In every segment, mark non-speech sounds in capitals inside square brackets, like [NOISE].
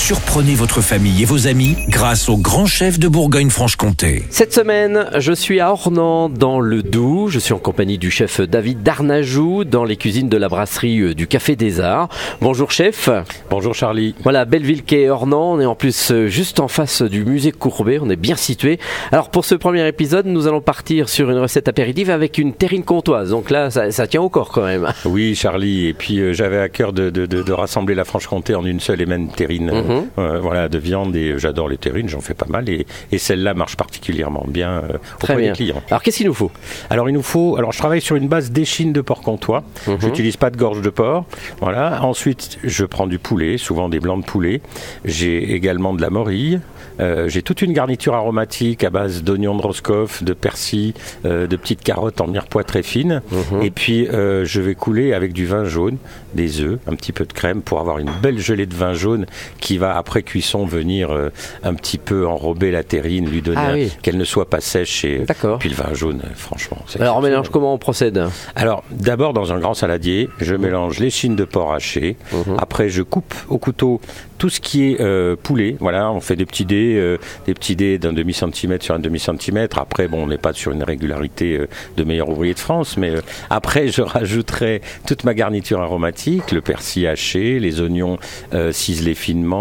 Surprenez votre famille et vos amis grâce au grand chef de Bourgogne-Franche-Comté. Cette semaine, je suis à Ornans, dans le Doubs. Je suis en compagnie du chef David Darnajou, dans les cuisines de la brasserie euh, du Café des Arts. Bonjour chef. Bonjour Charlie. Voilà, Belleville quai Ornans. On est en plus euh, juste en face du musée Courbet. On est bien situé. Alors pour ce premier épisode, nous allons partir sur une recette apéritive avec une terrine comtoise. Donc là, ça, ça tient au corps quand même. Oui Charlie, et puis euh, j'avais à cœur de, de- de- de rassembler la Franche-Comté en une seule et même terrine euh, Euh, voilà, de viande, et j'adore les terrines, j'en fais pas mal, et, et celle-là marche particulièrement bien euh, auprès bien. des clients. Alors qu'est-ce qu'il nous faut? Alors il nous faut, alors je travaille sur une base d'échine de porc comtois. Mhm. J'utilise pas de gorge de porc. Voilà. Ensuite, je prends du poulet, souvent des blancs de poulet. J'ai également de la morille. Euh, j'ai toute une garniture aromatique à base d'oignons de Roscoff, de persil, euh, de petites carottes en mirepoix très fines. Mhm. Et puis euh, je vais couler avec du vin jaune, des œufs, un petit peu de crème pour avoir une belle gelée de vin jaune qui va après cuisson venir euh, un petit peu enrober la terrine, lui donner Ah oui. qu'elle ne soit pas sèche. Et puis le vin jaune, franchement. Alors on mélange comment on procède? Alors, d'abord, dans un grand saladier, je mélange l'échine de porc haché. Après, je coupe au couteau tout ce qui est euh, poulet. Voilà, on fait des petits dés, euh, des petits dés d'un demi centimètre sur un demi centimètre. Après, bon, on n'est pas sur une régularité euh, de meilleur ouvrier de France, mais après, je [LAUGHS] rajouterai toute ma garniture aromatique, le persil haché, les oignons ciselés finement,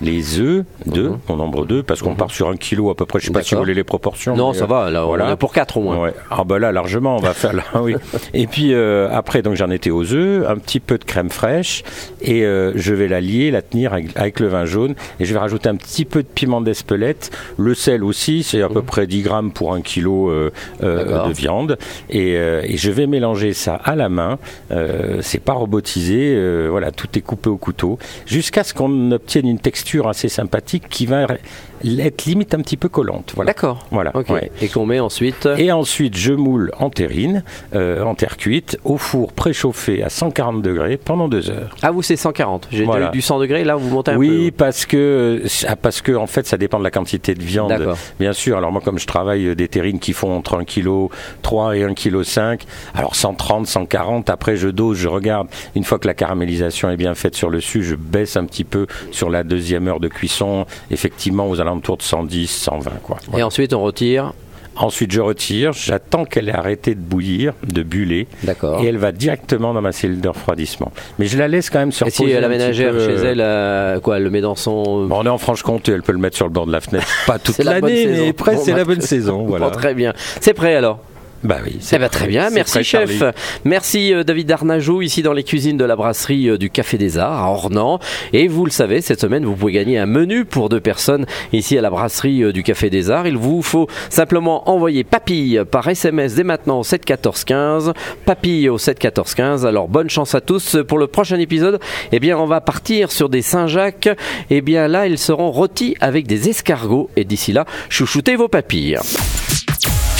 les œufs, deux, mon nombre deux, parce qu'on part sur un kilo à peu près. Je sais pas si vous voulez les proportions. Non, ça euh, va, là on voilà. en a pour 4 au moins. Ouais. Ah bah là largement on va faire là [LAUGHS] oui. Et puis euh, après donc j'en étais aux œufs, un petit peu de crème fraîche et euh, je vais la lier, la tenir avec, avec le vin jaune et je vais rajouter un petit peu de piment d'Espelette, le sel aussi, c'est à peu près 10 grammes pour un kilo euh, euh, de viande et, euh, et je vais mélanger ça à la main. Euh, c'est pas robotisé, euh, voilà tout est coupé au couteau jusqu'à ce qu'on obtienne une texture assez sympathique qui va être limite un petit peu collante. Voilà. D'accord. Voilà. Ouais. Et qu'on met ensuite. Et ensuite, je moule en terrine, euh, en terre cuite, au four préchauffé à 140 degrés pendant deux heures. Ah vous c'est 140. J'ai Voilà. eu du 100 degrés. Là vous montez un Oui, peu. parce que ah, parce que en fait, ça dépend de la quantité de viande. Bien sûr. Alors moi, comme je travaille euh, des terrines qui font entre 1 kg 3 et 1 kg 5, alors 130, 140. Après, je dose, je regarde. Une fois que la caramélisation est bien faite sur le dessus, je baisse un petit peu sur la deuxième heure de cuisson. Effectivement, aux alentours de 110, 120, quoi. Et Voilà. ensuite on retire. Ensuite, je retire, j'attends qu'elle ait arrêté de bouillir, de buller, D'accord. et elle va directement dans ma cellule de refroidissement. Mais je la laisse quand même se Et si la ménagère chez elle, euh, quoi, elle le met dans son. Bon, on est en Franche-Comté, elle peut le mettre sur le bord de la fenêtre. [LAUGHS] Pas toute la l'année, mais Bon, c'est bah, la bonne [LAUGHS] saison. Voilà. Bon, très bien. C'est prêt alors? Bah oui. Eh ben, très bien, merci prêt, chef. Charlie. Merci euh, David Darnajou, ici dans les cuisines de la brasserie euh, du Café des Arts à Ornans. Et vous le savez, cette semaine, vous pouvez gagner un menu pour deux personnes ici à la brasserie euh, du Café des Arts. Il vous faut simplement envoyer papille par SMS dès maintenant au 7 14 15. Papille au 7 14 15. Alors bonne chance à tous. Pour le prochain épisode, eh bien, on va partir sur des Saint-Jacques. Eh bien, là, ils seront rôtis avec des escargots. Et d'ici là, chouchoutez vos papilles.